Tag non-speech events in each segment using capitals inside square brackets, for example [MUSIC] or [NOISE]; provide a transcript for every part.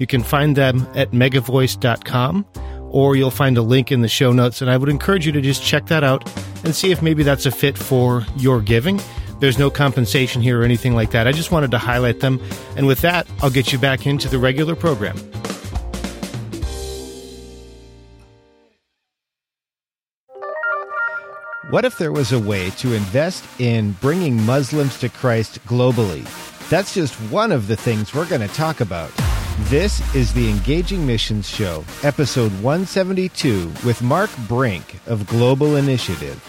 You can find them at megavoice.com or you'll find a link in the show notes. And I would encourage you to just check that out and see if maybe that's a fit for your giving. There's no compensation here or anything like that. I just wanted to highlight them. And with that, I'll get you back into the regular program. What if there was a way to invest in bringing Muslims to Christ globally? That's just one of the things we're going to talk about. This is the Engaging Missions Show, episode 172, with Mark Brink of Global Initiative.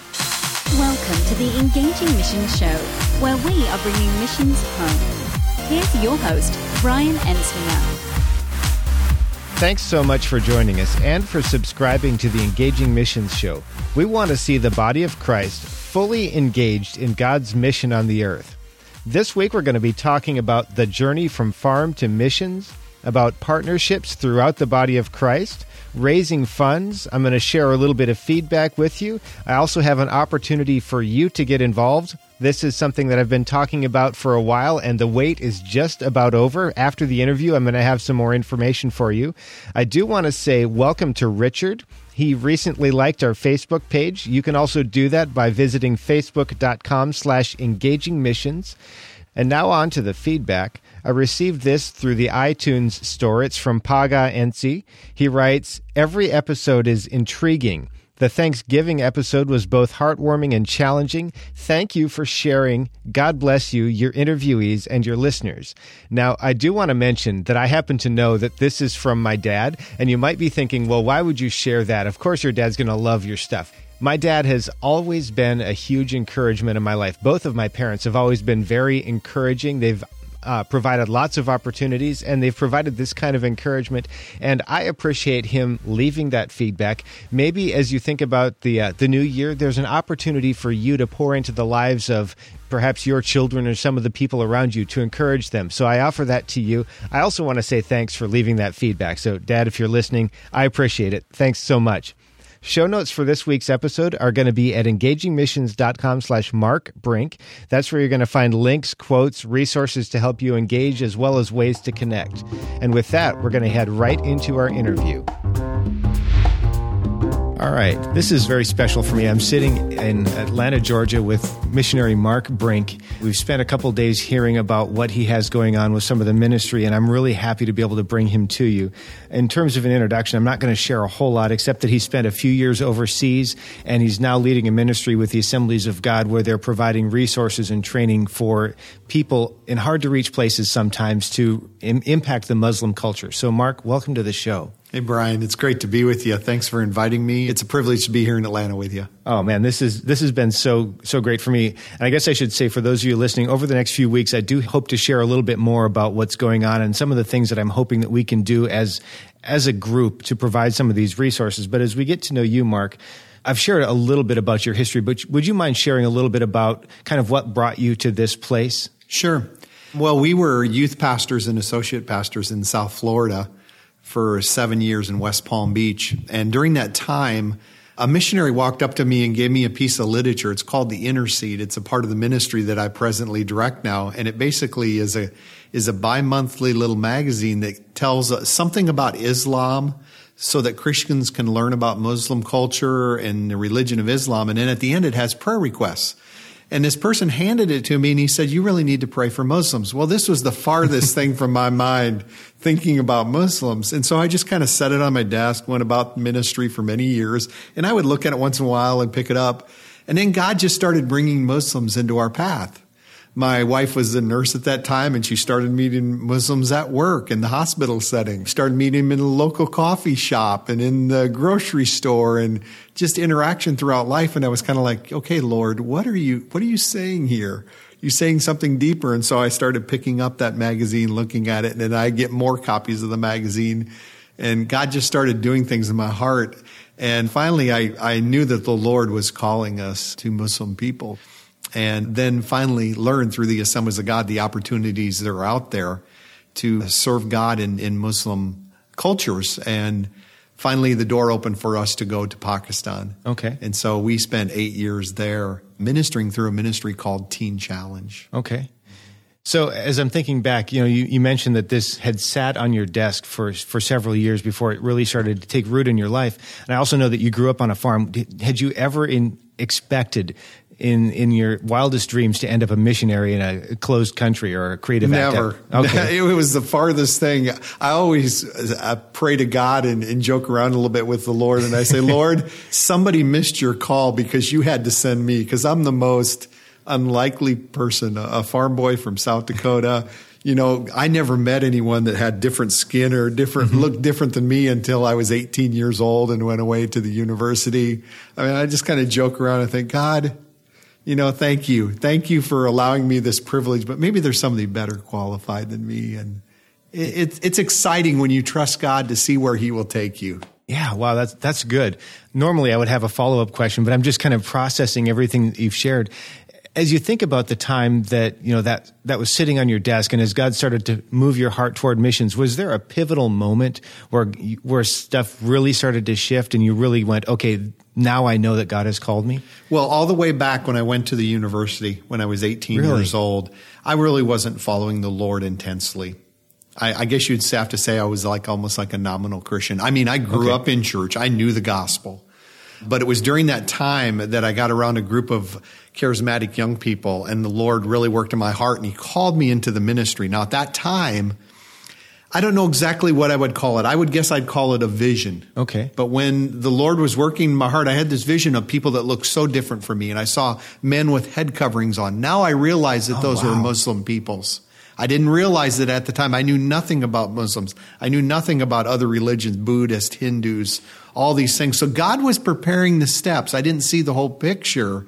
Welcome to the Engaging Missions Show, where we are bringing missions home. Here's your host, Brian Ensminger. Thanks so much for joining us and for subscribing to the Engaging Missions Show. We want to see the body of Christ fully engaged in God's mission on the earth. This week, we're going to be talking about the journey from farm to missions, about partnerships throughout the body of Christ, raising funds. I'm going to share a little bit of feedback with you. I also have an opportunity for you to get involved. This is something that I've been talking about for a while, and the wait is just about over. After the interview, I'm going to have some more information for you. I do want to say welcome to Richard. He recently liked our Facebook page. You can also do that by visiting facebook.com slash engaging missions. And now on to the feedback. I received this through the iTunes store. It's from Paga Enzi. He writes, Every episode is intriguing. The Thanksgiving episode was both heartwarming and challenging. Thank you for sharing. God bless you, your interviewees, and your listeners. Now, I do want to mention that I happen to know that this is from my dad, and you might be thinking, well, why would you share that? Of course, your dad's going to love your stuff. My dad has always been a huge encouragement in my life. Both of my parents have always been very encouraging. They've uh, provided lots of opportunities and they've provided this kind of encouragement. And I appreciate him leaving that feedback. Maybe as you think about the uh, the new year, there's an opportunity for you to pour into the lives of perhaps your children or some of the people around you to encourage them. So I offer that to you. I also want to say thanks for leaving that feedback. So, Dad, if you're listening, I appreciate it. Thanks so much. Show notes for this week's episode are going to be at engagingmissions.com slash Mark Brink. That's where you're going to find links, quotes, resources to help you engage, as well as ways to connect. And with that, we're going to head right into our interview. All right. This is very special for me. I'm sitting in Atlanta, Georgia with missionary Mark Brink. We've spent a couple days hearing about what he has going on with some of the ministry, and I'm really happy to be able to bring him to you. In terms of an introduction, I'm not going to share a whole lot except that he spent a few years overseas and he's now leading a ministry with the Assemblies of God where they're providing resources and training for people in hard to reach places sometimes to Im- impact the Muslim culture. So, Mark, welcome to the show. Hey, Brian, it's great to be with you. Thanks for inviting me. It's a privilege to be here in Atlanta with you. Oh man, this is this has been so so great for me. And I guess I should say for those of you listening, over the next few weeks, I do hope to share a little bit more about what's going on and some of the things that I'm hoping that we can do as as a group to provide some of these resources. But as we get to know you, Mark, I've shared a little bit about your history, but would you mind sharing a little bit about kind of what brought you to this place? Sure. Well, we were youth pastors and associate pastors in South Florida for seven years in West Palm Beach. And during that time, a missionary walked up to me and gave me a piece of literature. It's called The Inner Intercede. It's a part of the ministry that I presently direct now. And it basically is a, is a bi-monthly little magazine that tells something about Islam so that Christians can learn about Muslim culture and the religion of Islam. And then at the end, it has prayer requests. And this person handed it to me and he said, You really need to pray for Muslims. Well, this was the farthest [LAUGHS] thing from my mind thinking about Muslims. And so I just kind of set it on my desk, went about ministry for many years, and I would look at it once in a while and pick it up. And then God just started bringing Muslims into our path my wife was a nurse at that time and she started meeting Muslims at work in the hospital setting, started meeting them in a local coffee shop and in the grocery store and just interaction throughout life. And I was kind of like, okay, Lord, what are you, what are you saying here? You're saying something deeper? And so I started picking up that magazine, looking at it, and then I get more copies of the magazine. And God just started doing things in my heart. And finally, I, I knew that the Lord was calling us to Muslim people. And then finally learn through the Assemblies of God the opportunities that are out there to serve God in, in Muslim cultures. And finally, the door opened for us to go to Pakistan. Okay. And so we spent eight years there ministering through a ministry called Teen Challenge. Okay. So as I'm thinking back, you know, you, you mentioned that this had sat on your desk for for several years before it really started to take root in your life. And I also know that you grew up on a farm. Had you ever in, expected in in your wildest dreams to end up a missionary in a closed country or a creative never. okay. [LAUGHS] It was the farthest thing. I always I pray to god and, and joke around a little bit with the lord and i say [LAUGHS] lord somebody missed your call because you had to send me because i'm the most unlikely person a farm boy from south dakota you know, I never met anyone that had different skin or different mm-hmm. looked different than me until I was 18 years old and went away to the university. I mean, I just kind of joke around and think, God, you know, thank you. Thank you for allowing me this privilege, but maybe there's somebody better qualified than me. And it's, it's exciting when you trust God to see where he will take you. Yeah, wow, that's that's good. Normally, I would have a follow up question, but I'm just kind of processing everything that you've shared as you think about the time that you know that that was sitting on your desk and as god started to move your heart toward missions was there a pivotal moment where where stuff really started to shift and you really went okay now i know that god has called me well all the way back when i went to the university when i was 18 really? years old i really wasn't following the lord intensely I, I, guess you'd have to say I was like almost like a nominal Christian. I mean, I grew okay. up in church. I knew the gospel. But it was during that time that I got around a group of charismatic young people and the Lord really worked in my heart and he called me into the ministry. Now at that time, I don't know exactly what I would call it. I would guess I'd call it a vision. Okay. But when the Lord was working in my heart, I had this vision of people that looked so different from me. And I saw men with head coverings on. Now I realize that oh, those wow. were Muslim peoples. I didn't realize that at the time. I knew nothing about Muslims. I knew nothing about other religions, Buddhist, Hindus, all these things. So God was preparing the steps. I didn't see the whole picture.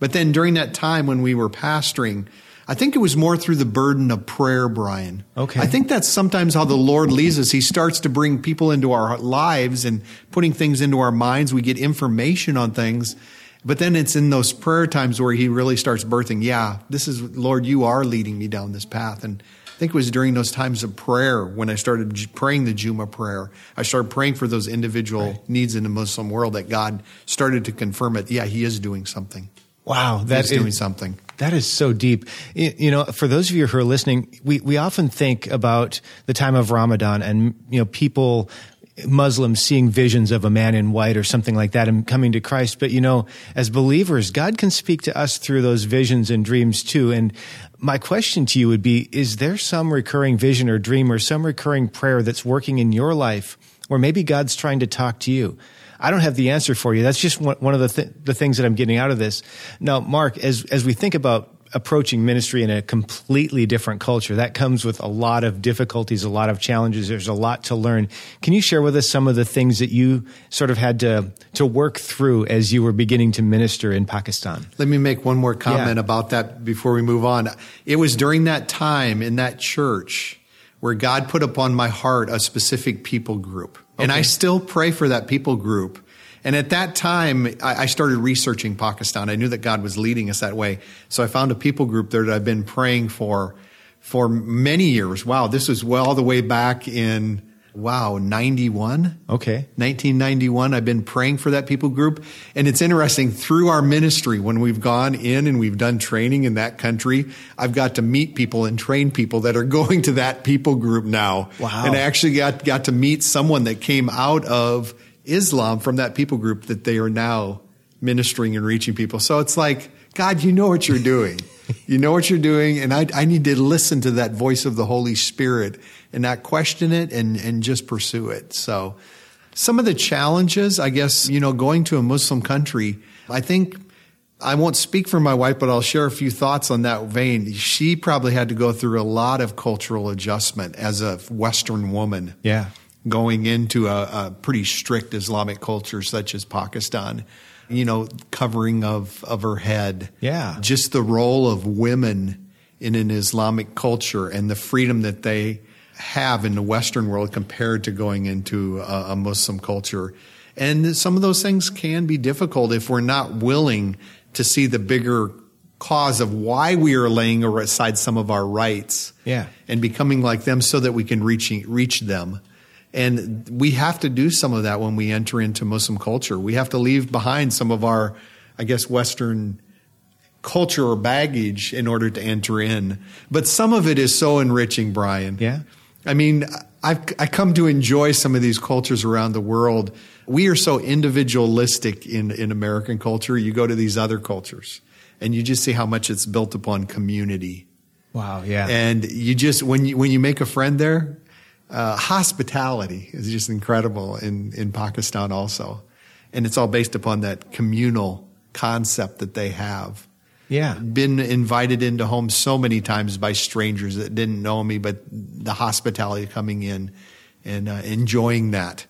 But then during that time when we were pastoring, I think it was more through the burden of prayer, Brian. Okay. I think that's sometimes how the Lord leads us. He starts to bring people into our lives and putting things into our minds. We get information on things. But then it's in those prayer times where he really starts birthing, yeah, this is, Lord, you are leading me down this path. And I think it was during those times of prayer when I started praying the Juma prayer. I started praying for those individual right. needs in the Muslim world that God started to confirm it. Yeah, He is doing something. Wow, that's doing something. That is so deep. You know, for those of you who are listening, we, we often think about the time of Ramadan and, you know, people Muslims seeing visions of a man in white or something like that and coming to Christ. But you know, as believers, God can speak to us through those visions and dreams too. And my question to you would be, is there some recurring vision or dream or some recurring prayer that's working in your life where maybe God's trying to talk to you? I don't have the answer for you. That's just one of the, th- the things that I'm getting out of this. Now, Mark, as, as we think about approaching ministry in a completely different culture. That comes with a lot of difficulties, a lot of challenges. There's a lot to learn. Can you share with us some of the things that you sort of had to to work through as you were beginning to minister in Pakistan? Let me make one more comment yeah. about that before we move on. It was during that time in that church where God put upon my heart a specific people group. Okay. And I still pray for that people group and at that time, I, started researching Pakistan. I knew that God was leading us that way. So I found a people group there that I've been praying for for many years. Wow, this was well all the way back in wow, 91. Okay. 1991. I've been praying for that people group. And it's interesting through our ministry, when we've gone in and we've done training in that country, I've got to meet people and train people that are [LAUGHS] going to that people group now. Wow. And I actually got, got to meet someone that came out of Islam from that people group that they are now ministering and reaching people. So it's like, God, you know what you're doing. [LAUGHS] you know what you're doing. And I, I need to listen to that voice of the Holy Spirit and not question it and, and just pursue it. So some of the challenges, I guess, you know, going to a Muslim country, I think I won't speak for my wife, but I'll share a few thoughts on that vein. She probably had to go through a lot of cultural adjustment as a Western woman. Yeah going into a, a pretty strict Islamic culture such as Pakistan. you know, covering of, of her head. Yeah. Just the role of women in an Islamic culture and the freedom that they have in the Western world compared to going into a, a Muslim culture. And some of those things can be difficult if we're not willing to see the bigger cause of why we are laying aside some of our rights yeah. and becoming like them so that we can reach, reach them. And we have to do some of that when we enter into Muslim culture. We have to leave behind some of our, I guess, Western culture or baggage in order to enter in. But some of it is so enriching, Brian. Yeah. I mean, I've I come to enjoy some of these cultures around the world. We are so individualistic in, in American culture. You go to these other cultures and you just see how much it's built upon community. Wow, yeah. And you just when you when you make a friend there, uh, hospitality is just incredible in in Pakistan also, and it's all based upon that communal concept that they have. Yeah. Been invited into homes so many times by strangers that didn't know me, but the hospitality coming in and uh, enjoying that.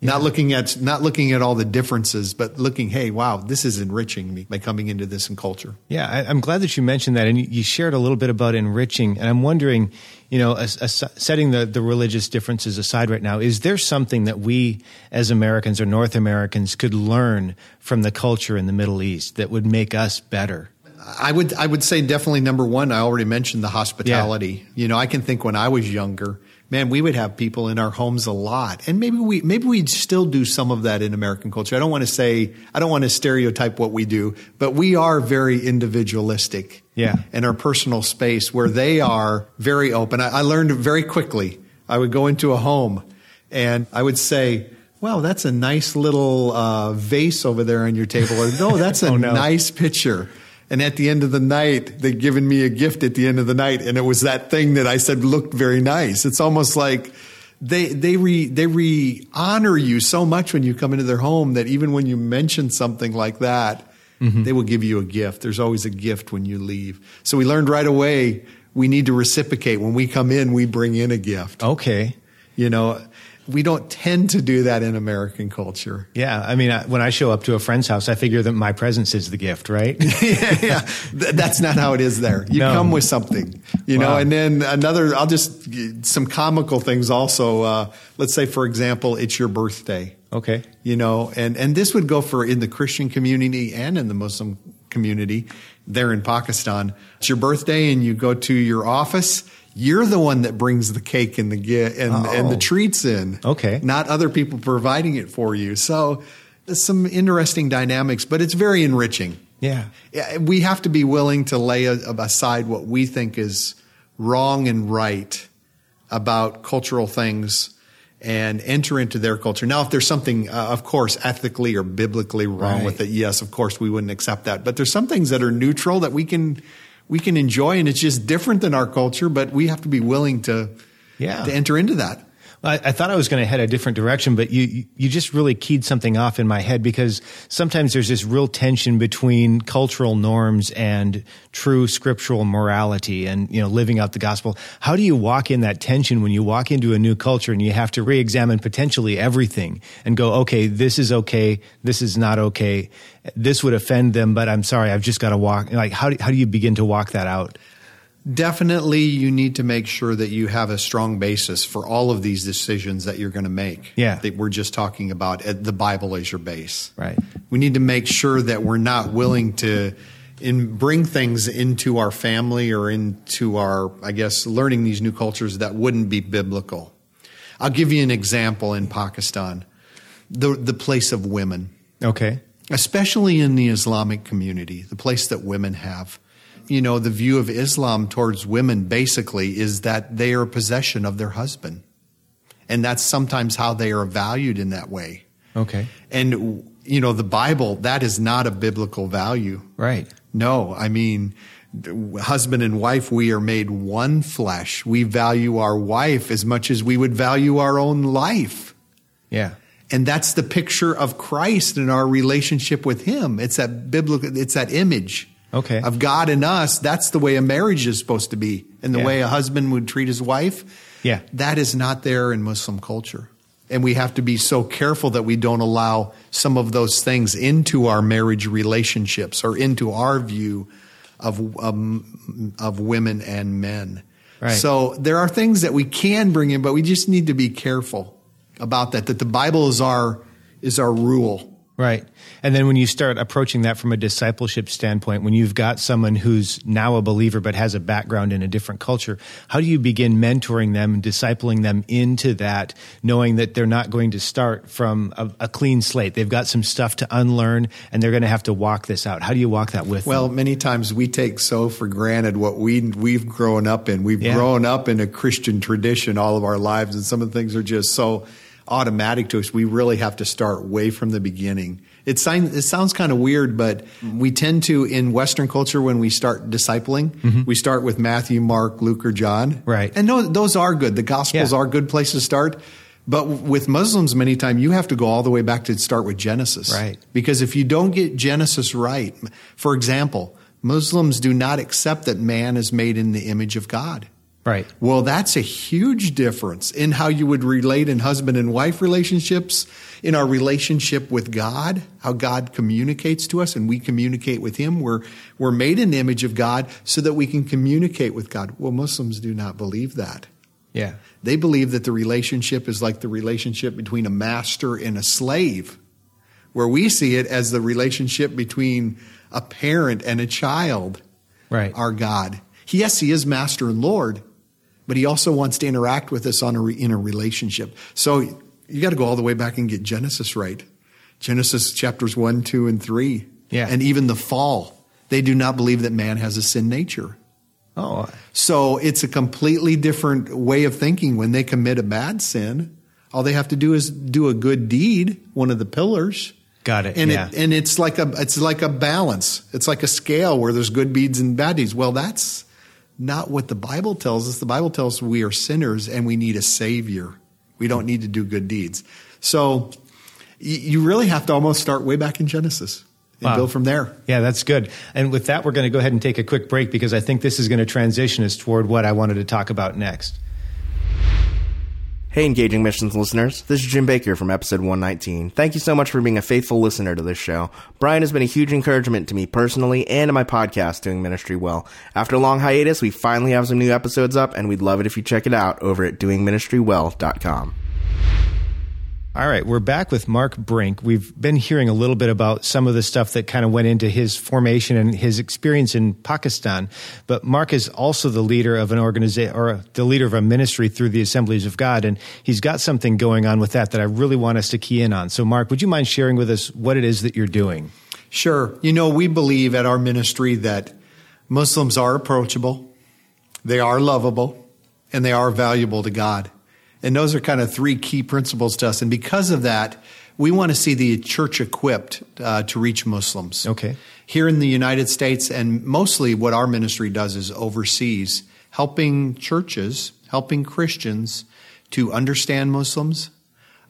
Yeah. Not looking at not looking at all the differences, but looking, hey, wow, this is enriching me by coming into this and culture. Yeah, I, am glad that you mentioned that, and you, shared a little bit about enriching. And I'm wondering, you know, a, a, setting the, the religious differences aside right now, is there something that we as Americans or North Americans could learn from the culture in the Middle East that would make us better? I would I would say definitely number one. I already mentioned the hospitality. Yeah. You know, I can think when I was younger, man, we would have people in our homes a lot, and maybe we maybe we'd still do some of that in American culture. I don't want to say I don't want to stereotype what we do, but we are very individualistic. Yeah. in our personal space where they are very open. I, I learned very quickly. I would go into a home, and I would say. Wow, that's a nice little uh, vase over there on your table. Or, no, that's a [LAUGHS] oh, no. nice picture. And at the end of the night, they'd given me a gift at the end of the night. And it was that thing that I said looked very nice. It's almost like they, they re, they re honor you so much when you come into their home that even when you mention something like that, mm-hmm. they will give you a gift. There's always a gift when you leave. So we learned right away we need to reciprocate. When we come in, we bring in a gift. Okay. You know, we don't tend to do that in American culture. Yeah, I mean, when I show up to a friend's house, I figure that my presence is the gift, right? [LAUGHS] yeah, yeah, that's not how it is there. You no. come with something, you wow. know, and then another. I'll just some comical things also. Uh, let's say, for example, it's your birthday. Okay, you know, and and this would go for in the Christian community and in the Muslim community there in Pakistan. It's your birthday, and you go to your office you're the one that brings the cake and the get and, oh. and the treats in. Okay. Not other people providing it for you. So there's some interesting dynamics, but it's very enriching. Yeah. We have to be willing to lay aside what we think is wrong and right about cultural things and enter into their culture. Now, if there's something, uh, of course, ethically or biblically wrong right. with it, yes, of course, we wouldn't accept that. But there's some things that are neutral that we can we can enjoy, and it's just different than our culture. But we have to be willing to yeah. to enter into that. I, I, thought I was going to head a different direction, but you you just really keyed something off in my head because sometimes there's this real tension between cultural norms and true scriptural morality, and you know living out the gospel. How do you walk in that tension when you walk into a new culture and you have to re-examine potentially everything and go, okay, this is okay, this is not okay, this would offend them, but I'm sorry, I've just got to walk. Like how do, how do you begin to walk that out? Definitely, you need to make sure that you have a strong basis for all of these decisions that you're going to make. Yeah. That we're just talking about the Bible as your base. Right. We need to make sure that we're not willing to in bring things into our family or into our, I guess, learning these new cultures that wouldn't be biblical. I'll give you an example in Pakistan, the the place of women. Okay. Especially in the Islamic community, the place that women have you know, the view of Islam towards women basically is that they are possession of their husband. And that's sometimes how they are valued in that way. Okay. And, you know, the Bible, that is not a biblical value. Right. No, I mean, husband and wife, we are made one flesh. We value our wife as much as we would value our own life. Yeah. And that's the picture of Christ and our relationship with him. It's that biblical, it's that image okay. of God in us. That's the way a marriage is supposed to be, and the yeah. way a husband would treat his wife. Yeah, that is not there in Muslim culture. And we have to be so careful that we don't allow some of those things into our marriage relationships or into our view of, um, of women and men. Right. So there are things that we can bring in, but we just need to be careful about that, that the Bible is our, is our rule. Right. And then when you start approaching that from a discipleship standpoint, when you've got someone who's now a believer but has a background in a different culture, how do you begin mentoring them and discipling them into that, knowing that they're not going to start from a, a clean slate? They've got some stuff to unlearn and they're going to have to walk this out. How do you walk that with Well, them? many times we take so for granted what we we've grown up in. We've Yeah. grown up in a Christian tradition all of our lives, and some of the things are just so automatic to us. We really have to start way from the beginning. It, sign, it sounds kind of weird, but we tend to in Western culture when we start discipling, we start with Matthew, Mark, Luke, or John. Mm-hmm. Right. and those, those are good. The Gospels Yeah. are good places to start. But with Muslims, many times you have to go all the way back to start with Genesis. Right. Because if you don't get Genesis right, for example, Muslims do not accept that man is made in the image of God. Right. Well, that's a huge difference in how you would relate in husband and wife relationships, in our relationship with God, how God communicates to us and we communicate with Him. We're, we're made in the image of God so that we can communicate with God. Well, Muslims do not believe that. Yeah. They believe that the relationship is like the relationship between a master and a slave, where we see it as the relationship between a parent and a child, Right. our God. Yes, He is Master and Lord, but He also wants to interact with us on a re, in a relationship. So you got to go all the way back and get Genesis right. Genesis chapters 1, 2, and 3. Yeah. And even the fall. They do not believe that man has a sin nature. oh, So it's a completely different way of thinking when they commit a bad sin. All they have to do is do a good deed, one of the pillars. got it. And yeah. it, and it's like a it's like a balance. It's like a scale where there's good deeds and bad deeds. Well, that's not what the Bible tells us. The Bible tells us we are sinners and we need a savior. We don't need to do good deeds. So you really have to almost start way back in Genesis and Wow. build from there. Yeah, that's good. And with that, we're going to go ahead and take a quick break because I think this is going to transition us toward what I wanted to talk about next. Hey, Engaging Missions listeners. This is Jim Baker from episode 119. Thank you so much for being a faithful listener to this show. Brian has been a huge encouragement to me personally and to my podcast, Doing Ministry Well. After a long hiatus, we finally have some new episodes up, and we'd love it if you check it out over at doingministrywell.com. All right, we're back with Mark Brink. We've been hearing a little bit about some of the stuff that kind of went into his formation and his experience in Pakistan. But Mark is also the leader of an organization or the leader of a ministry through the Assemblies of God, and he's got something going on with that that I really want us to key in on. So, Mark, would you mind sharing with us what it is that you're doing? Sure. You know, we believe at our ministry that Muslims are approachable, they are lovable, and they are valuable to God. And those are kind of three key principles to us. And because of that, we want to see the church equipped uh, to reach Muslims. Okay. Here in the United States, and mostly what our ministry does is overseas, helping churches, helping Christians to understand Muslims,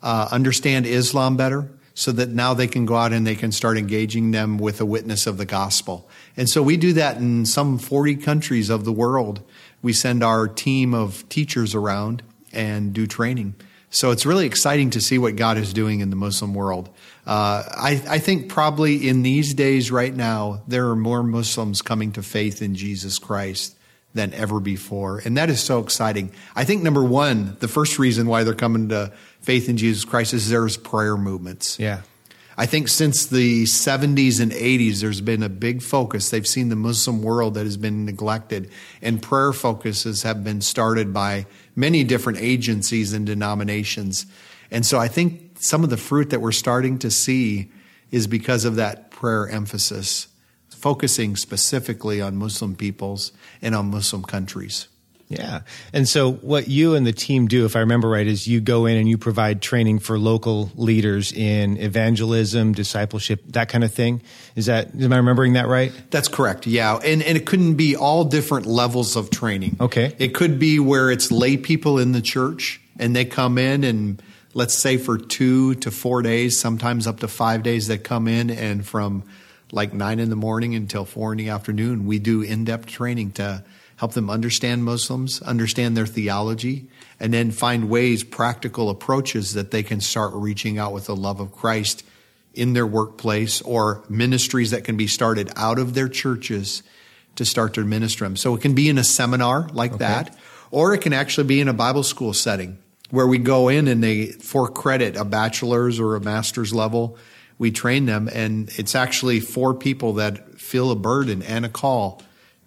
uh, understand Islam better, so that now they can go out and they can start engaging them with a witness of the gospel. And so we do that in some 40 countries of the world. We send our team of teachers around and do training. So it's really exciting to see what God is doing in the Muslim world. Uh, I, I think probably in these days right now, there are more Muslims coming to faith in Jesus Christ than ever before. And that is so exciting. I think number one, the first reason why they're coming to faith in Jesus Christ is there's prayer movements. Yeah. I think since the 70s and 80s, there's been a big focus. They've seen the Muslim world that has been neglected, and prayer focuses have been started by many different agencies and denominations. And so I think some of the fruit that we're starting to see is because of that prayer emphasis, focusing specifically on Muslim peoples and on Muslim countries. Yeah. And so what you and the team do, if I remember right, is you go in and you provide training for local leaders in evangelism, discipleship, that kind of thing. Is that, am I remembering that right? That's correct. Yeah. And, and it couldn't be all different levels of training. Okay. It could be where it's lay people in the church and they come in and let's say for two to four days, sometimes up to five days, they come in and from like nine in the morning until four in the afternoon, we do in depth training to help them understand Muslims, understand their theology, and then find ways, practical approaches that they can start reaching out with the love of Christ in their workplace or ministries that can be started out of their churches to start to minister them. So it can be in a seminar like okay. that, or it can actually be in a Bible school setting where we go in and they, for credit, a bachelor's or a master's level, we train them. And it's actually for people that feel a burden and a call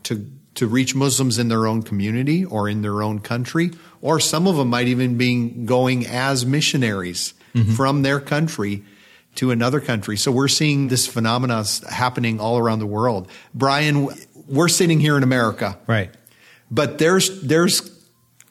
to, to reach Muslims in their own community or in their own country, or some of them might even be going as missionaries mm-hmm. from their country to another country. So we're seeing this phenomena happening all around the world. Brian, we're sitting here in America. Right. But there's there's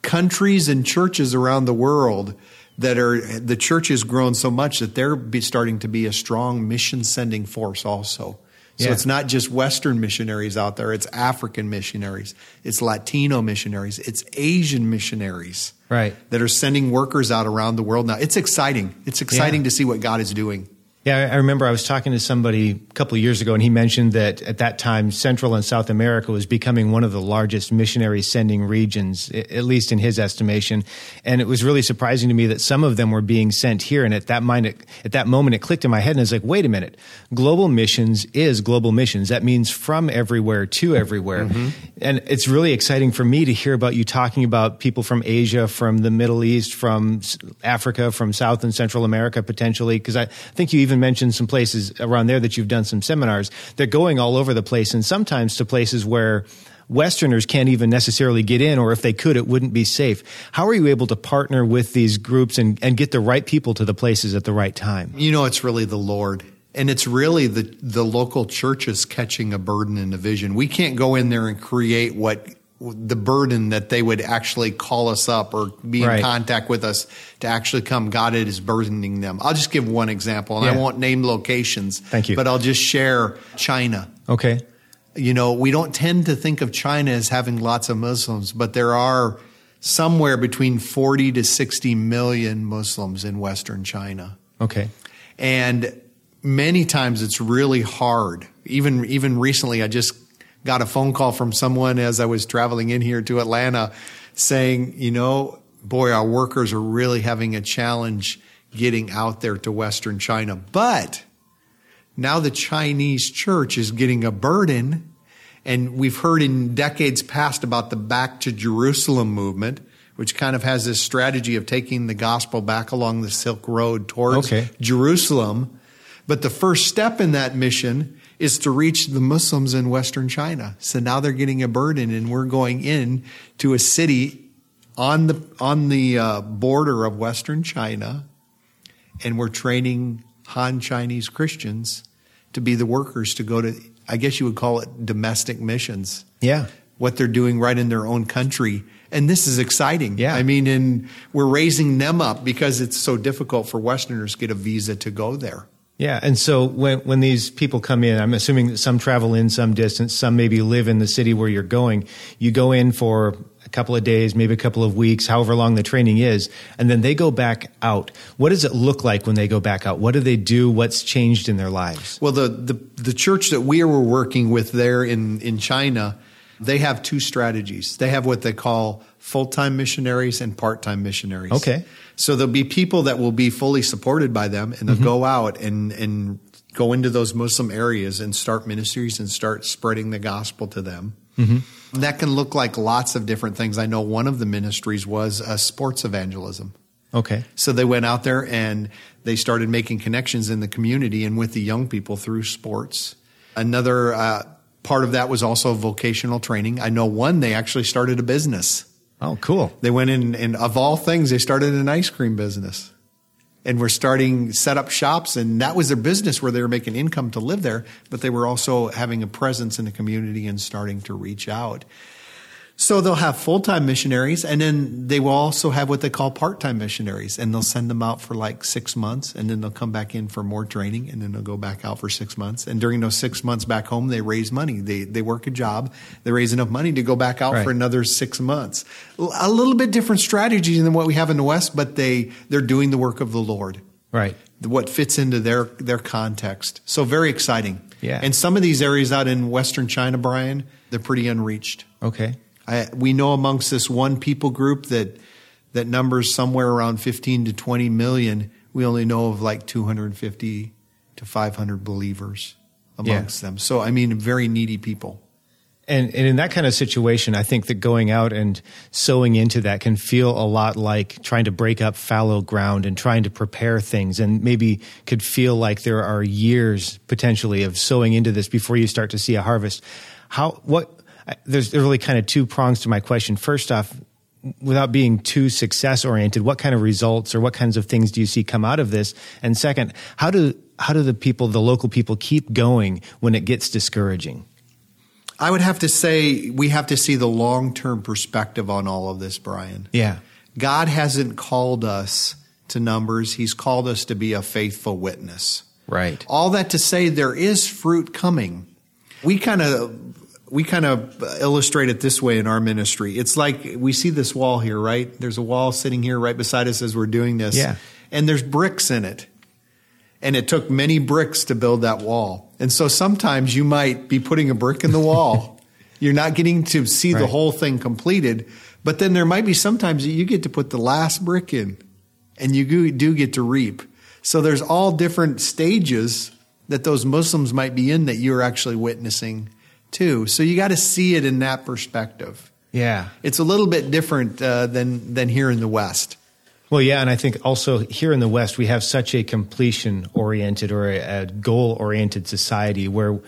countries and churches around the world that are the church has grown so much that they're starting to be a strong mission sending force also. So yeah. it's not just Western missionaries out there, it's African missionaries, it's Latino missionaries, it's Asian missionaries. Right. That are sending workers out around the world now. It's exciting. It's exciting yeah. to see what God is doing. Yeah, I remember I was talking to somebody a couple of years ago, and he mentioned that at that time, Central and South America was becoming one of the largest missionary sending regions, at least in his estimation. And it was really surprising to me that some of them were being sent here. And at that mind, at that moment, it clicked in my head, and I was like, "Wait a minute! Global missions is global missions. That means from everywhere to everywhere." Mm-hmm. And it's really exciting for me to hear about you talking about people from Asia, from the Middle East, from Africa, from South and Central America, potentially, because I think you even mentioned some places around there that you've done some seminars. They're going all over the place and sometimes to places where Westerners can't even necessarily get in, or if they could, it wouldn't be safe. How are you able to partner with these groups and, and get the right people to the places at the right time? You know, it's really the Lord. And it's really the, the local churches catching a burden and a vision. We can't go in there and create what the burden that they would actually call us up or be in right. contact with us to actually come. God it is burdening them. I'll just give one example, and yeah. I won't name locations. Thank you. But I'll just share China. Okay. You know, we don't tend to think of China as having lots of Muslims, but there are somewhere between 40 to 60 million Muslims in Western China. Okay. And many times it's really hard. Even even recently I just got a phone call from someone as I was traveling in here to Atlanta saying, you know, boy, our workers are really having a challenge getting out there to Western China. But now the Chinese church is getting a burden. And we've heard in decades past about the back to Jerusalem movement, which kind of has this strategy of taking the gospel back along the Silk Road towards okay. Jerusalem. But the first step in that mission is to reach the Muslims in Western China. So now they're getting a burden, and we're going in to a city on the on the uh, border of Western China, and we're training Han Chinese Christians to be the workers to go to. I guess you would call it domestic missions. Yeah, what they're doing right in their own country. And this is exciting. Yeah. I mean, and we're raising them up because it's so difficult for Westerners to get a visa to go there. Yeah, and so when when these people come in, I'm assuming that some travel in some distance, some maybe live in the city where you're going. You go in for a couple of days, maybe a couple of weeks, however long the training is, and then they go back out. What does it look like when they go back out? What do they do? What's changed in their lives? Well, the the, the church that we were working with there in in China, they have two strategies. They have what they call full time missionaries and part time missionaries. Okay. So there'll be people that will be fully supported by them and they'll mm-hmm. go out and, and go into those Muslim areas and start ministries and start spreading the gospel to them. Mm-hmm. That can look like lots of different things. I know one of the ministries was a sports evangelism. Okay. So they went out there and they started making connections in the community and with the young people through sports. Another uh, part of that was also vocational training. I know one, they actually started a business. Oh, cool. They went in, and of all things, they started an ice cream business and were starting set up shops and that was their business where they were making income to live there but they were also having a presence in the community and starting to reach out so they'll have full time missionaries, and then they will also have what they call part time missionaries, and they'll send them out for like six months, and then they'll come back in for more training, and then they'll go back out for six months. And during those six months back home, they raise money. They they work a job, they raise enough money to go back out right. for another six months. A little bit different strategy than what we have in the West, but they they're doing the work of the Lord. Right. What fits into their their context. So very exciting. Yeah. And some of these areas out in Western China, Brian, they're pretty unreached. Okay. I, we know amongst this one people group that that numbers somewhere around 15 to 20 million. We only know of like 250 to 500 believers amongst Yeah. them. So I mean, very needy people. And, and in that kind of situation, I think that going out and sowing into that can feel a lot like trying to break up fallow ground and trying to prepare things, and maybe could feel like there are years potentially of sowing into this before you start to see a harvest. How what? There's really kind of two prongs to my question. First off, without being too success oriented, what kind of results or what kinds of things do you see come out of this? And second, how do how do the people, the local people, keep going when it gets discouraging? I would have to say we have to see the long term perspective on all of this, Brian. Yeah. God hasn't called us to numbers, He's called us to be a faithful witness. Right. All that to say, there is fruit coming. We kind of we kind of illustrate it this way in our ministry. It's like we see this wall here, right? There's a wall sitting here right beside us as we're doing this. Yeah. And there's bricks in it. And it took many bricks to build that wall. And so sometimes you might be putting a brick in the wall. [LAUGHS] You're not getting to see the whole thing completed. But then there might be sometimes that you get to put the last brick in and you do get to reap. So there's all different stages that those Muslims might be in that you're actually witnessing too. So you got to see it in that perspective. Yeah. It's a little bit different uh, than than here in the West. Well, yeah, and I think also here in the West we have such a completion oriented or a, a goal oriented society where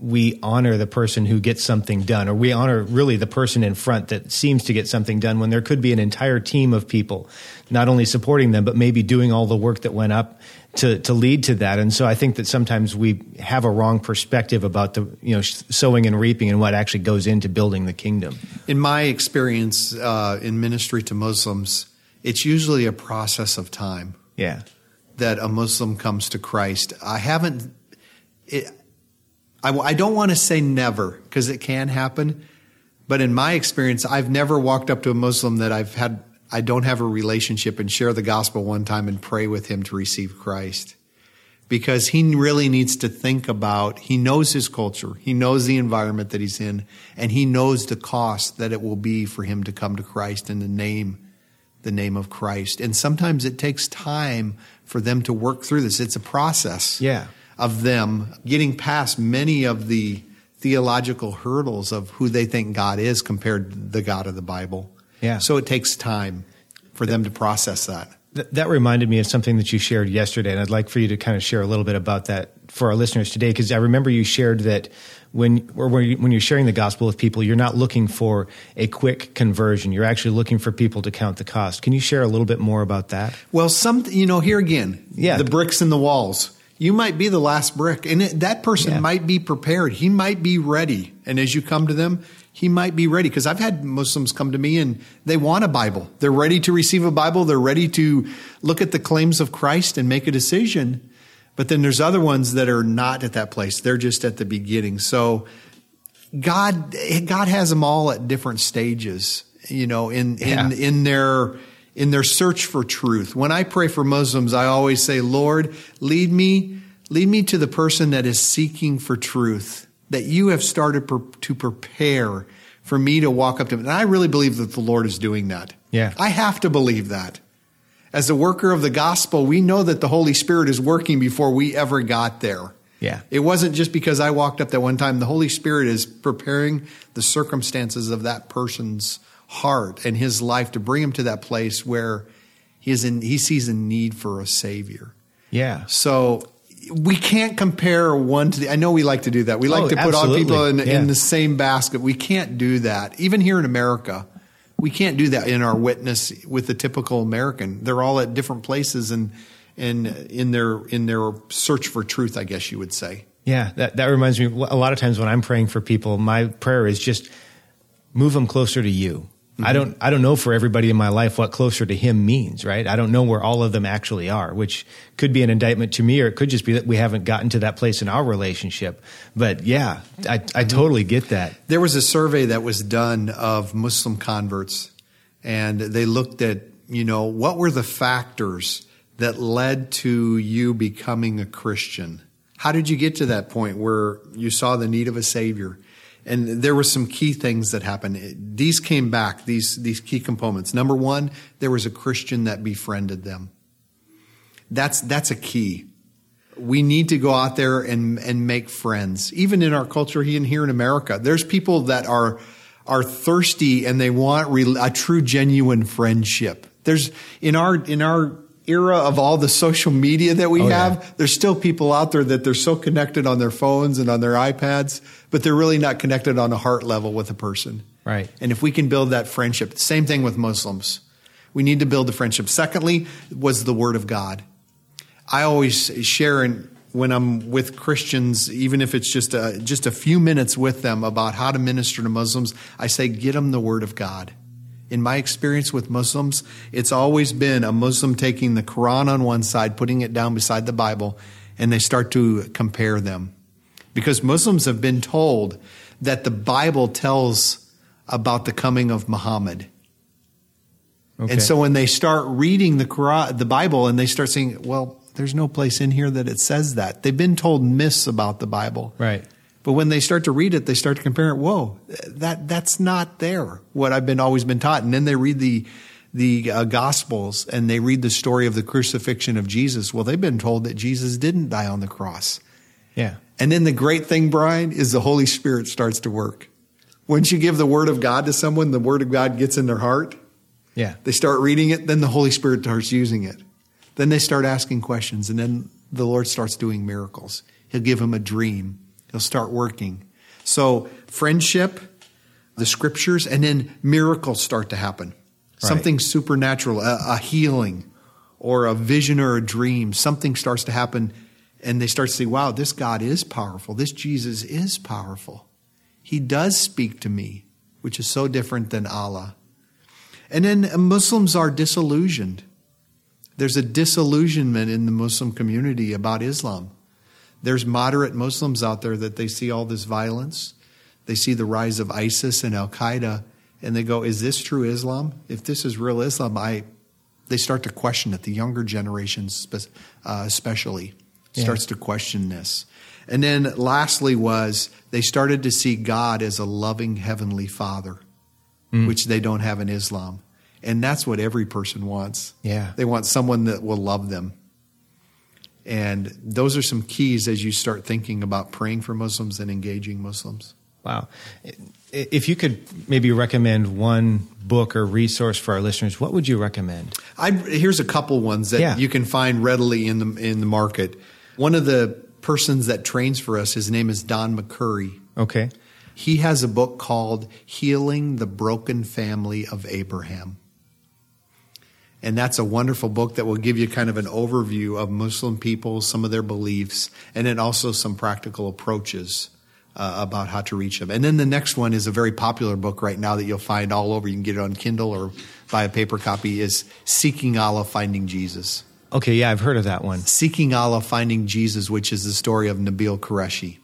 we honor the person who gets something done, or we honor really the person in front that seems to get something done when there could be an entire team of people not only supporting them but maybe doing all the work that went up to to lead to that. And so I think that sometimes we have a wrong perspective about the you know sowing and reaping and what actually goes into building the kingdom. In my experience uh, in ministry to Muslims, it's usually a process of time Yeah. that a Muslim comes to Christ. I haven't. It, I, I don't want to say never because it can happen, but in my experience, I've never walked up to a Muslim that I've had. I don't have a relationship and share the gospel one time and pray with him to receive Christ. Because he really needs to think about, he knows his culture, he knows the environment that he's in, and he knows the cost that it will be for him to come to Christ in the name the name of Christ. And sometimes it takes time for them to work through this. It's a process Yeah. of them getting past many of the theological hurdles of who they think God is compared to the God of the Bible. Yeah. So it takes time for them to process that. Th- that reminded me of something that you shared yesterday, and I'd like for you to kind of share a little bit about that for our listeners today, because I remember you shared that when or when you- when you're sharing the gospel with people, you're not looking for a quick conversion. You're actually looking for people to count the cost. Can you share a little bit more about that? Well, some, you know, here again, Yeah. the bricks in the walls. You might be the last brick, and it, that person Yeah. might be prepared. He might be ready. And as you come to them, he might be ready. Because I've had Muslims come to me and they want a Bible. They're ready to receive a Bible. They're ready to look at the claims of Christ and make a decision. But then there's other ones that are not at that place. They're just at the beginning. So God, God has them all at different stages, you know, in, Yeah. in, in their, in their search for truth. When I pray for Muslims, I always say, Lord, lead me, lead me to the person that is seeking for truth, that you have started per, to prepare for me to walk up to him. And I really believe that the Lord is doing that. Yeah. I have to believe that. As a worker of the gospel, we know that the Holy Spirit is working before we ever got there. Yeah. It wasn't just because I walked up that one time. The Holy Spirit is preparing the circumstances of that person's heart and his life to bring him to that place where he is in, he sees a need for a savior. Yeah. So we can't compare one to the. I know we like to do that. We like Oh, to put all people in, Yeah. in the same basket. We can't do that. Even here in America, we can't do that in our witness with the typical American. They're all at different places and and in their in their search for truth. I guess you would say. Yeah, that, that reminds me. A lot of times when I'm praying for people, my prayer is just move them closer to you. I don't. I don't know for everybody in my life what closer to Him means. Right. I don't know where all of them actually are, which could be an indictment to me, or it could just be that we haven't gotten to that place in our relationship. But yeah, I, I totally get that. There was a survey that was done of Muslim converts, and they looked at, you know, what were the factors that led to you becoming a Christian? How did you get to that point where you saw the need of a Savior? And there were some key things that happened. These came back, these, these key components. Number one, there was a Christian that befriended them. That's, that's a key. We need to go out there and, and make friends. Even in our culture, even here in America, there's people that are, are thirsty and they want a true, genuine friendship. There's, in our, in our era of all the social media that we oh, have, yeah. there's still people out there that they're so connected on their phones and on their iPads, but they're really not connected on a heart level with a person. Right. And if we can build that friendship, same thing with Muslims. We need to build the friendship. Secondly, was the word of God. I always share in, when I'm with Christians, even if it's just a, just a few minutes with them about how to minister to Muslims, I say, get them the word of God in my experience with Muslims, it's always been a Muslim taking the Quran on one side, putting it down beside the Bible, and they start to compare them. Because Muslims have been told that the Bible tells about the coming of Muhammad. Okay. And so when they start reading the Quran, the Bible, and they start saying, well, there's no place in here that it says that. They've been told myths about the Bible. Right. But when they start to read it, they start to compare it. Whoa, that that's not there. What I've been always been taught, and then they read the the uh, Gospels and they read the story of the crucifixion of Jesus. Well, they've been told that Jesus didn't die on the cross. Yeah. And then the great thing, Brian, is the Holy Spirit starts to work. Once you give the Word of God to someone, the Word of God gets in their heart. Yeah. They start reading it, then the Holy Spirit starts using it. Then they start asking questions, and then the Lord starts doing miracles. He'll give them a dream He'll start working. So, friendship, the scriptures, and then miracles start to happen. Right. Something supernatural, a, a, healing, or a vision or a dream. Something starts to happen, and they start to say, wow, this God is powerful. This Jesus is powerful. He does speak to me, which is so different than Allah. And then Muslims are disillusioned. There's a disillusionment in the Muslim community about Islam. There's moderate Muslims out there that they see all this violence. They see the rise of ISIS and Al Qaeda, and they go, Is this true Islam? If this is real Islam, I, they start to question it. The younger generation, uh, especially, yeah. starts to question this. And then lastly, was they started to see God as a loving heavenly father, mm. which they don't have in Islam. And that's what every person wants. Yeah. They want someone that will love them. And those are some keys as you start thinking about praying for Muslims and engaging Muslims. Wow. If you could maybe recommend one book or resource for our listeners, what would you recommend? I'd, here's a couple ones that yeah. you can find readily in the in the market. One of the persons that trains for us, his name is Don McCurry. Okay. He has a book called Healing the Broken Family of Abraham. And that's a wonderful book that will give you kind of an overview of Muslim people, some of their beliefs, and then also some practical approaches uh, about how to reach them. And then the next one is a very popular book right now that you'll find all over. You can get it on Kindle or buy a paper copy. Is Seeking Allah, Finding Jesus. Okay, yeah, I've heard of that one. Seeking Allah, Finding Jesus, which is the story of Nabeel Qureshi.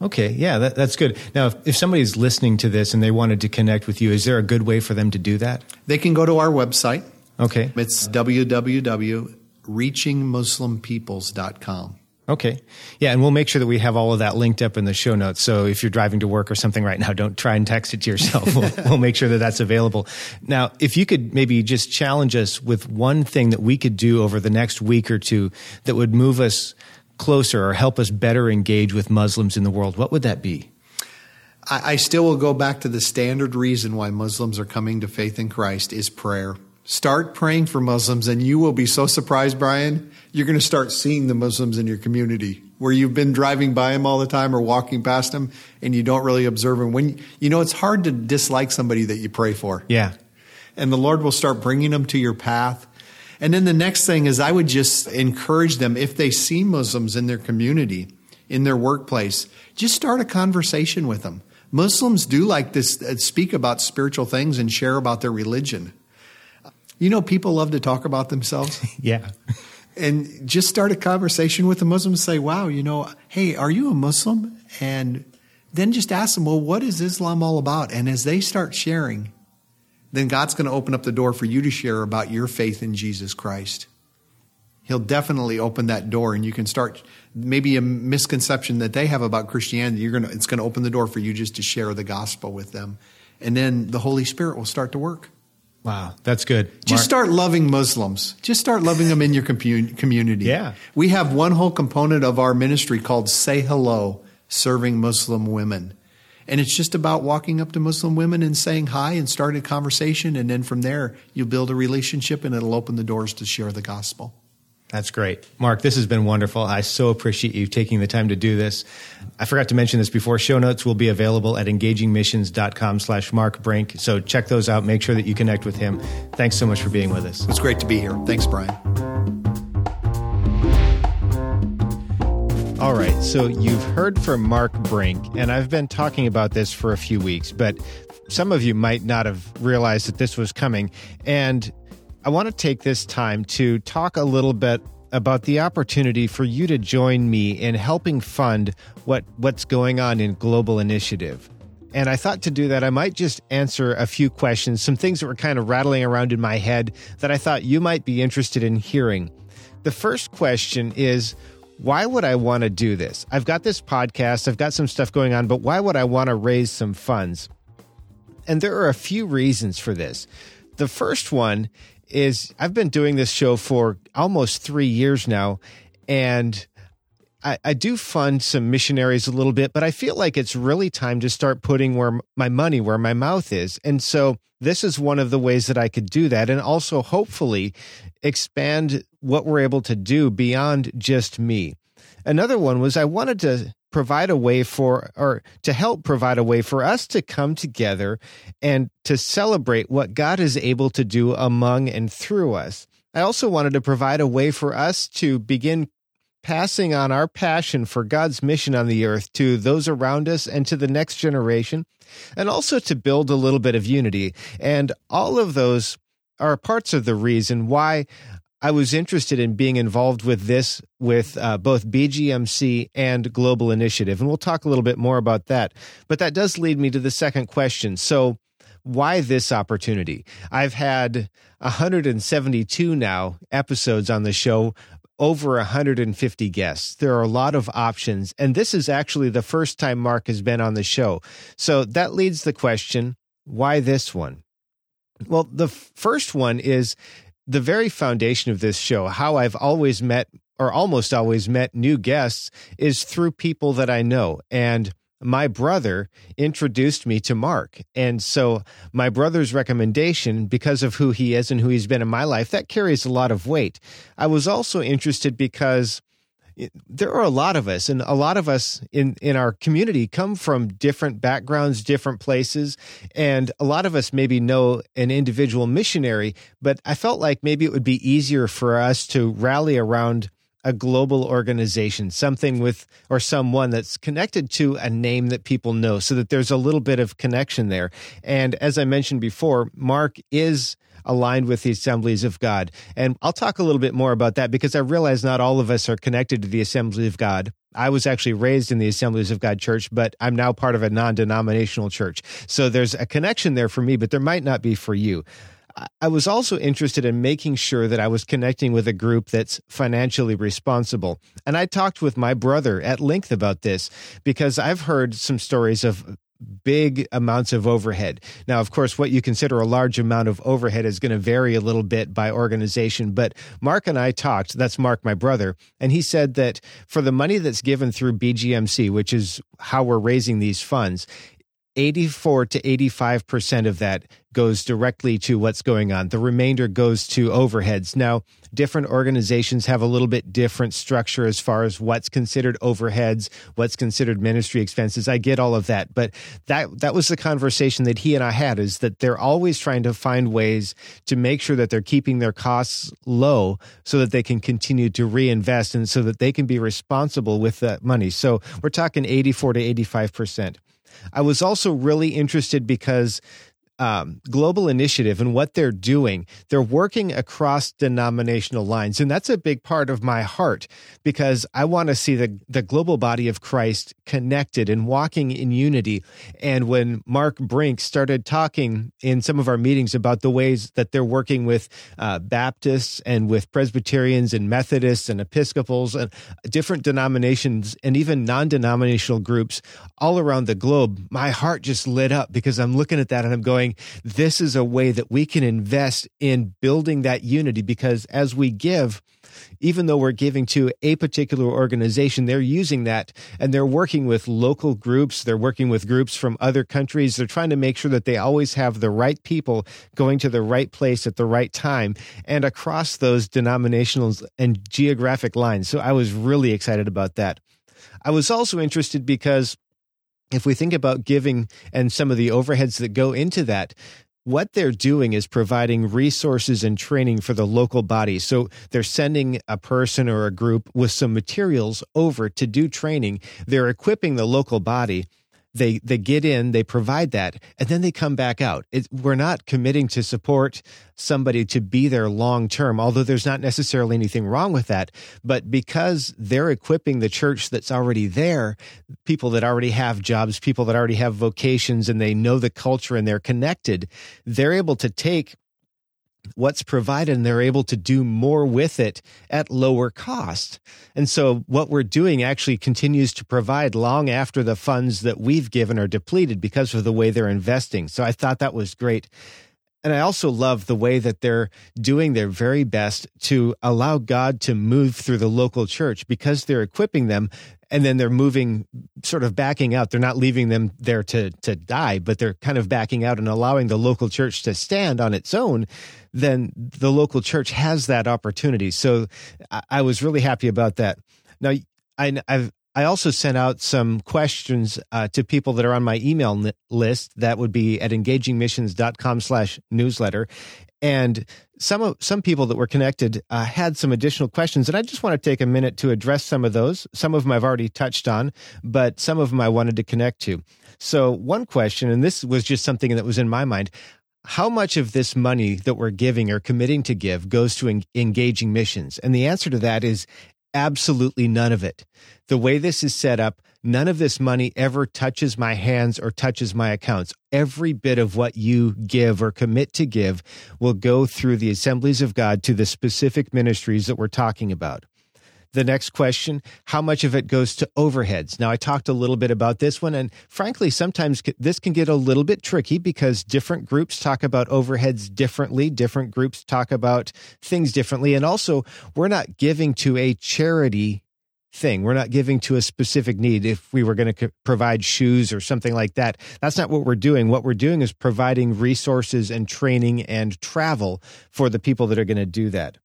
Okay, yeah, that, that's good. Now, if, if somebody's listening to this and they wanted to connect with you, is there a good way for them to do that? They can go to our website, Okay. It's www.reachingmuslimpeoples.com. Okay. Yeah, and we'll make sure that we have all of that linked up in the show notes. So if you're driving to work or something right now, don't try and text it to yourself. [LAUGHS] We'll, we'll, make sure that that's available. Now, if you could maybe just challenge us with one thing that we could do over the next week or two that would move us closer or help us better engage with Muslims in the world, what would that be? I, I still will go back to the standard reason why Muslims are coming to faith in Christ is prayer. Start praying for Muslims, and you will be so surprised, Brian. You're going to start seeing the Muslims in your community where you've been driving by them all the time or walking past them, and you don't really observe them. When you know, it's hard to dislike somebody that you pray for. Yeah, and the Lord will start bringing them to your path. And then the next thing is, I would just encourage them if they see Muslims in their community, in their workplace, just start a conversation with them. Muslims do like to uh, speak about spiritual things and share about their religion. You know, people love to talk about themselves. [LAUGHS] yeah. And just start a conversation with a Muslim and say, wow, you know, hey, are you a Muslim? And then just ask them, well, what is Islam all about? And as they start sharing, then God's going to open up the door for you to share about your faith in Jesus Christ. He'll definitely open that door and you can start maybe a misconception that they have about Christianity. You're going to, it's going to open the door for you just to share the gospel with them. And then the Holy Spirit will start to work. Wow, that's good. Just Mark- start loving Muslims. Just start loving them in your community. Yeah. We have one whole component of our ministry called Say Hello, serving Muslim women. And it's just about walking up to Muslim women and saying hi and starting a conversation. And then from there, you'll build a relationship and it'll open the doors to share the gospel. That's great. Mark, this has been wonderful. I so appreciate you taking the time to do this. I forgot to mention this before. Show notes will be available at engagingmissions.com slash Mark Brink. So check those out. Make sure that you connect with him. Thanks so much for being with us. It's great to be here. Thanks, Brian. All right. So you've heard from Mark Brink, and I've been talking about this for a few weeks, but some of you might not have realized that this was coming. And I want to take this time to talk a little bit about the opportunity for you to join me in helping fund what, what's going on in Global Initiative. And I thought to do that, I might just answer a few questions, some things that were kind of rattling around in my head that I thought you might be interested in hearing. The first question is why would I want to do this? I've got this podcast, I've got some stuff going on, but why would I want to raise some funds? And there are a few reasons for this. The first one is I've been doing this show for almost three years now, and I, I, do fund some missionaries a little bit, but I feel like it's really time to start putting where my money, where my mouth is. And so this is one of the ways that I could do that. And also hopefully expand what we're able to do beyond just me. Another one was I wanted to provide a way for, or to help provide a way for us to come together and to celebrate what God is able to do among and through us. I also wanted to provide a way for us to begin passing on our passion for God's mission on the earth to those around us and to the next generation, and also to build a little bit of unity. And all of those are parts of the reason why I was interested in being involved with this with uh, both BGMC and Global Initiative. And we'll talk a little bit more about that. But that does lead me to the second question. So, why this opportunity? I've had 172 now episodes on the show, over 150 guests. There are a lot of options. And this is actually the first time Mark has been on the show. So that leads the question why this one? Well, the first one is the very foundation of this show, how I've always met or almost always met new guests is through people that I know. And my brother introduced me to Mark. And so my brother's recommendation, because of who he is and who he's been in my life, that carries a lot of weight. I was also interested because there are a lot of us and a lot of us in in our community come from different backgrounds different places and a lot of us maybe know an individual missionary but i felt like maybe it would be easier for us to rally around a global organization, something with or someone that's connected to a name that people know so that there's a little bit of connection there. And as I mentioned before, Mark is aligned with the assemblies of God. And I'll talk a little bit more about that because I realize not all of us are connected to the assembly of God. I was actually raised in the Assemblies of God church, but I'm now part of a non denominational church. So there's a connection there for me, but there might not be for you. I was also interested in making sure that I was connecting with a group that's financially responsible. And I talked with my brother at length about this because I've heard some stories of big amounts of overhead. Now, of course, what you consider a large amount of overhead is going to vary a little bit by organization. But Mark and I talked, that's Mark, my brother, and he said that for the money that's given through BGMC, which is how we're raising these funds, 84 to 85% of that goes directly to what's going on. The remainder goes to overheads. Now, different organizations have a little bit different structure as far as what's considered overheads, what's considered ministry expenses. I get all of that, but that that was the conversation that he and I had is that they're always trying to find ways to make sure that they're keeping their costs low so that they can continue to reinvest and so that they can be responsible with that money. So, we're talking 84 to 85%. I was also really interested because um, global initiative and what they're doing, they're working across denominational lines. And that's a big part of my heart because I want to see the, the global body of Christ connected and walking in unity. And when Mark Brink started talking in some of our meetings about the ways that they're working with uh, Baptists and with Presbyterians and Methodists and Episcopals and different denominations and even non denominational groups all around the globe, my heart just lit up because I'm looking at that and I'm going, this is a way that we can invest in building that unity because as we give, even though we're giving to a particular organization, they're using that and they're working with local groups. They're working with groups from other countries. They're trying to make sure that they always have the right people going to the right place at the right time and across those denominational and geographic lines. So I was really excited about that. I was also interested because if we think about giving and some of the overheads that go into that, what they're doing is providing resources and training for the local body. So they're sending a person or a group with some materials over to do training. They're equipping the local body they they get in, they provide that, and then they come back out. It, we're not committing to support somebody to be there long term, although there's not necessarily anything wrong with that. But because they're equipping the church that's already there, people that already have jobs, people that already have vocations, and they know the culture and they're connected, they're able to take what's provided and they're able to do more with it at lower cost. And so what we're doing actually continues to provide long after the funds that we've given are depleted because of the way they're investing. So I thought that was great. And I also love the way that they're doing their very best to allow God to move through the local church because they're equipping them and then they're moving sort of backing out. They're not leaving them there to to die but they're kind of backing out and allowing the local church to stand on its own. Then the local church has that opportunity. So i, I was really happy about that. Now I, I've I also sent out some questions uh, to people that are on my email list. That would be at engagingmissions.com slash newsletter. And some of some people that were connected uh, had some additional questions, and I just want to take a minute to address some of those. Some of them I've already touched on, but some of them I wanted to connect to. So one question, and this was just something that was in my mind: How much of this money that we're giving or committing to give goes to en- engaging missions? And the answer to that is absolutely none of it. The way this is set up, none of this money ever touches my hands or touches my accounts. Every bit of what you give or commit to give will go through the assemblies of God to the specific ministries that we're talking about the next question how much of it goes to overheads now i talked a little bit about this one and frankly sometimes this can get a little bit tricky because different groups talk about overheads differently different groups talk about things differently and also we're not giving to a charity thing. We're not giving to a specific need. If we were going to provide shoes or something like that, that's not what we're doing. What we're doing is providing resources and training and travel for the people that are going to do that.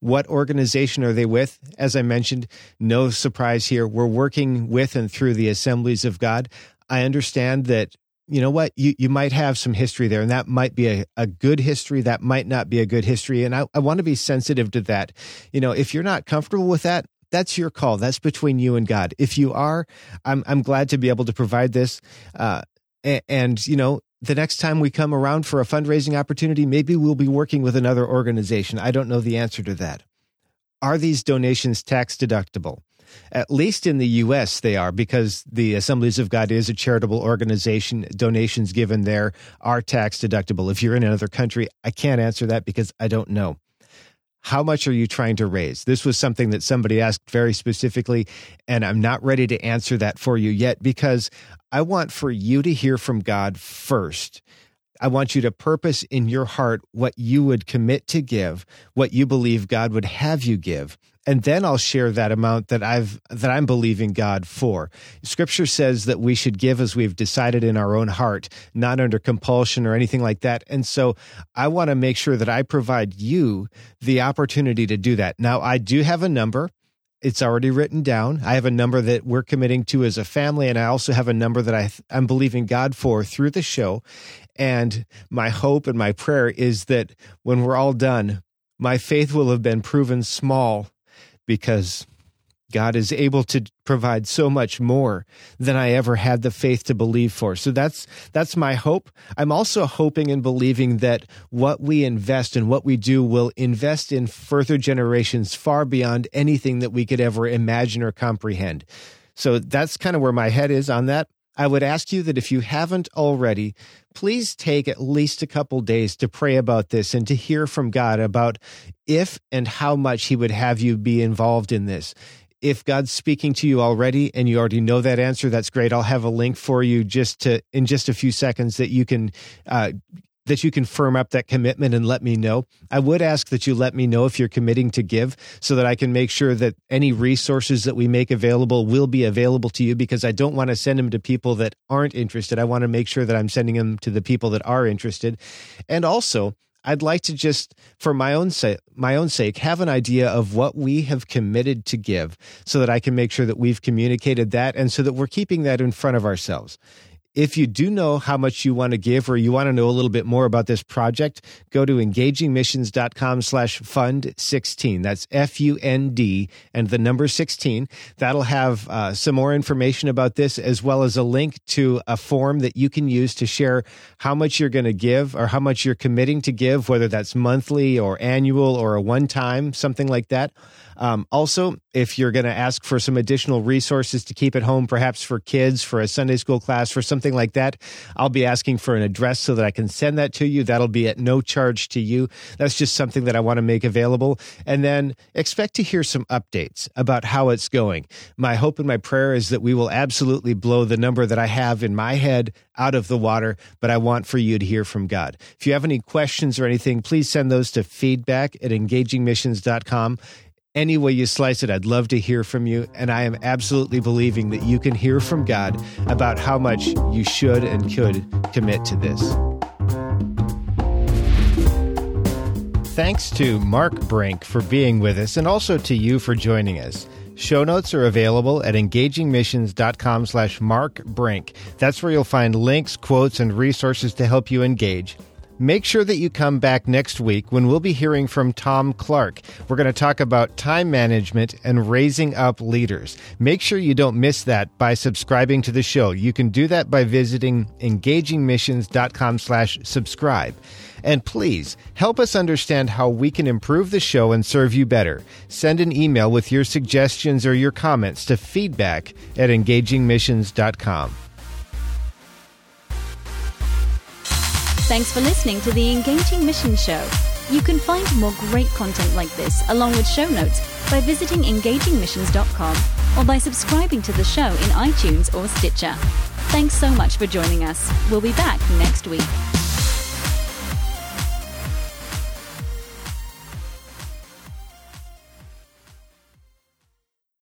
What organization are they with? As I mentioned, no surprise here. We're working with and through the assemblies of God. I understand that you know what you, you might have some history there and that might be a, a good history that might not be a good history and I, I want to be sensitive to that you know if you're not comfortable with that that's your call that's between you and god if you are i'm, I'm glad to be able to provide this uh, and, and you know the next time we come around for a fundraising opportunity, maybe we'll be working with another organization. I don't know the answer to that. Are these donations tax deductible? At least in the U.S., they are because the Assemblies of God is a charitable organization. Donations given there are tax deductible. If you're in another country, I can't answer that because I don't know. How much are you trying to raise? This was something that somebody asked very specifically, and I'm not ready to answer that for you yet because I want for you to hear from God first. I want you to purpose in your heart what you would commit to give, what you believe God would have you give. And then I'll share that amount that I've that I'm believing God for. Scripture says that we should give as we've decided in our own heart, not under compulsion or anything like that. And so I want to make sure that I provide you the opportunity to do that. Now I do have a number it's already written down. I have a number that we're committing to as a family, and I also have a number that I I'm believing God for through the show. And my hope and my prayer is that when we're all done, my faith will have been proven small because God is able to provide so much more than I ever had the faith to believe for. So that's that's my hope. I'm also hoping and believing that what we invest and what we do will invest in further generations far beyond anything that we could ever imagine or comprehend. So that's kind of where my head is on that. I would ask you that if you haven't already, please take at least a couple days to pray about this and to hear from God about if and how much He would have you be involved in this if God's speaking to you already and you already know that answer, that's great. I'll have a link for you just to in just a few seconds that you can uh, that you can firm up that commitment and let me know. I would ask that you let me know if you're committing to give so that I can make sure that any resources that we make available will be available to you because I don't want to send them to people that aren't interested. I want to make sure that I'm sending them to the people that are interested. And also, I'd like to just, for my own sake, my own sake, have an idea of what we have committed to give, so that I can make sure that we've communicated that, and so that we're keeping that in front of ourselves. If you do know how much you want to give or you want to know a little bit more about this project, go to engagingmissions.com slash fund 16. That's F-U-N-D and the number 16. That'll have uh, some more information about this as well as a link to a form that you can use to share how much you're going to give or how much you're committing to give, whether that's monthly or annual or a one time, something like that. Um, also, if you're going to ask for some additional resources to keep at home, perhaps for kids, for a Sunday school class, for something like that, I'll be asking for an address so that I can send that to you. That'll be at no charge to you. That's just something that I want to make available. And then expect to hear some updates about how it's going. My hope and my prayer is that we will absolutely blow the number that I have in my head out of the water, but I want for you to hear from God. If you have any questions or anything, please send those to feedback at engagingmissions.com any way you slice it, I'd love to hear from you. And I am absolutely believing that you can hear from God about how much you should and could commit to this. Thanks to Mark Brink for being with us and also to you for joining us. Show notes are available at engagingmissions.com slash Mark Brink. That's where you'll find links, quotes, and resources to help you engage. Make sure that you come back next week when we'll be hearing from Tom Clark. We're going to talk about time management and raising up leaders. Make sure you don't miss that by subscribing to the show. You can do that by visiting engagingmissions.com slash subscribe. And please help us understand how we can improve the show and serve you better. Send an email with your suggestions or your comments to feedback at engagingmissions.com. Thanks for listening to the Engaging Mission Show. You can find more great content like this, along with show notes, by visiting engagingmissions.com or by subscribing to the show in iTunes or Stitcher. Thanks so much for joining us. We'll be back next week.